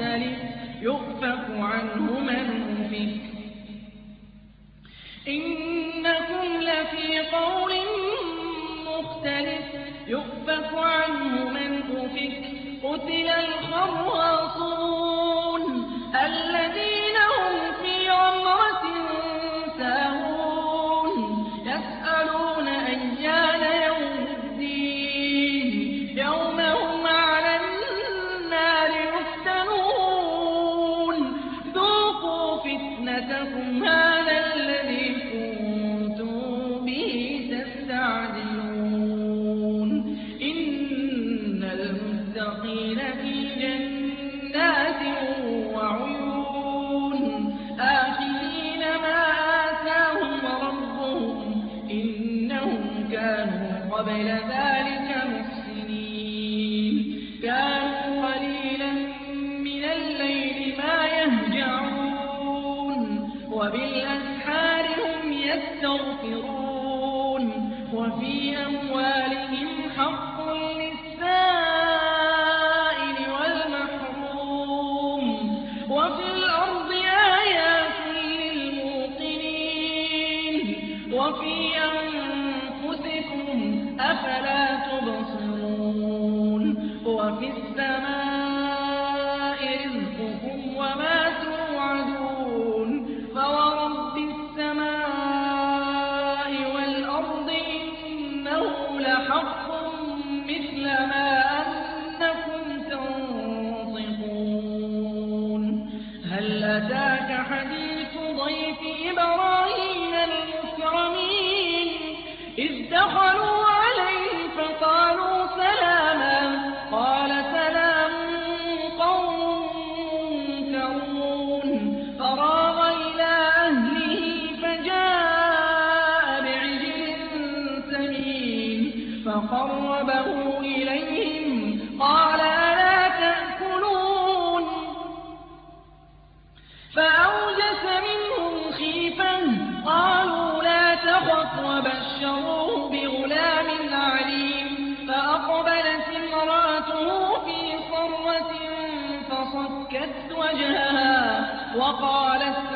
مختلف يؤفك عنه من أفك. إنكم لفي قول مختلف يؤفك عنه من أفك. قتل الخراصون قبل ذلك محسنين. كانوا قليلا من الليل ما يهجعون وبالأسحار هم يستغفرون وفي أموالهم حق دخلوا عليه فقالوا سلاما. قال سلام قوم منكرون. فراغ إلى أهله فجاء بعجل سمين. فقربه إليهم قال تخف وبشروه بغلام عليم فأقبلت امرأته في صرة فصكت وجهها وقالت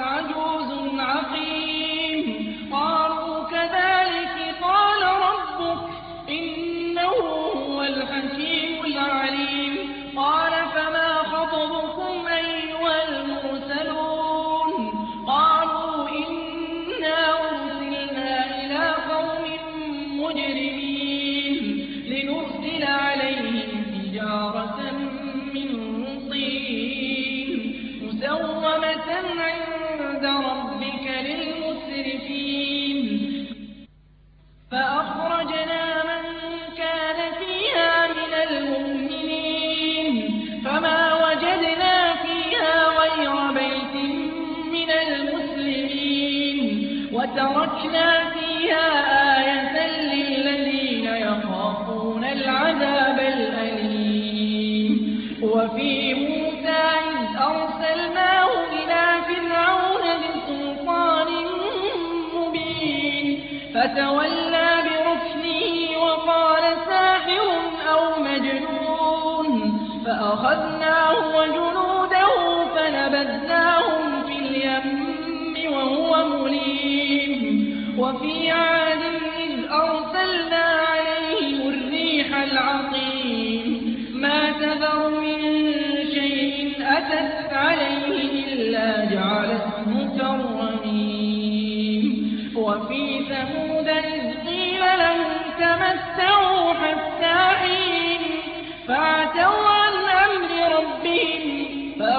للمسرفين فأخرجنا من كان فيها من المؤمنين. فما وجدنا فيها غير بيت من المسلمين. وتركنا فيها آية للذين يخافون العذاب الأليم. وفي فتولى بركنه وقال ساحر أو مجنون فأخذناه وجنوده فنبذناهم في اليم وهو مليم وفي عاد إذ أرسلنا عليهم الريح العقيم ما تذر من شيء أتت عليه إلا جعلته كالرميم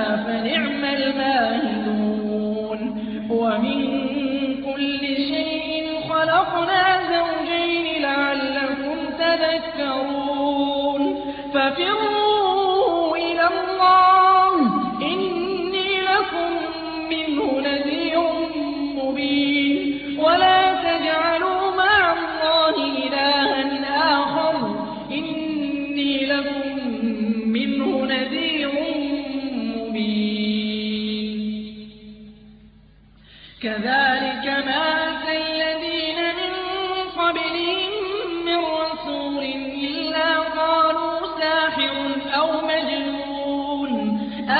فرشناها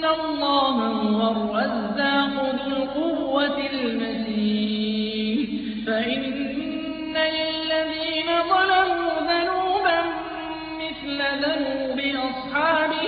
إن الله هو الرزاق ذو القوة المتين فإن للذين ظلموا ذنوبا مثل ذنوب أصحابهم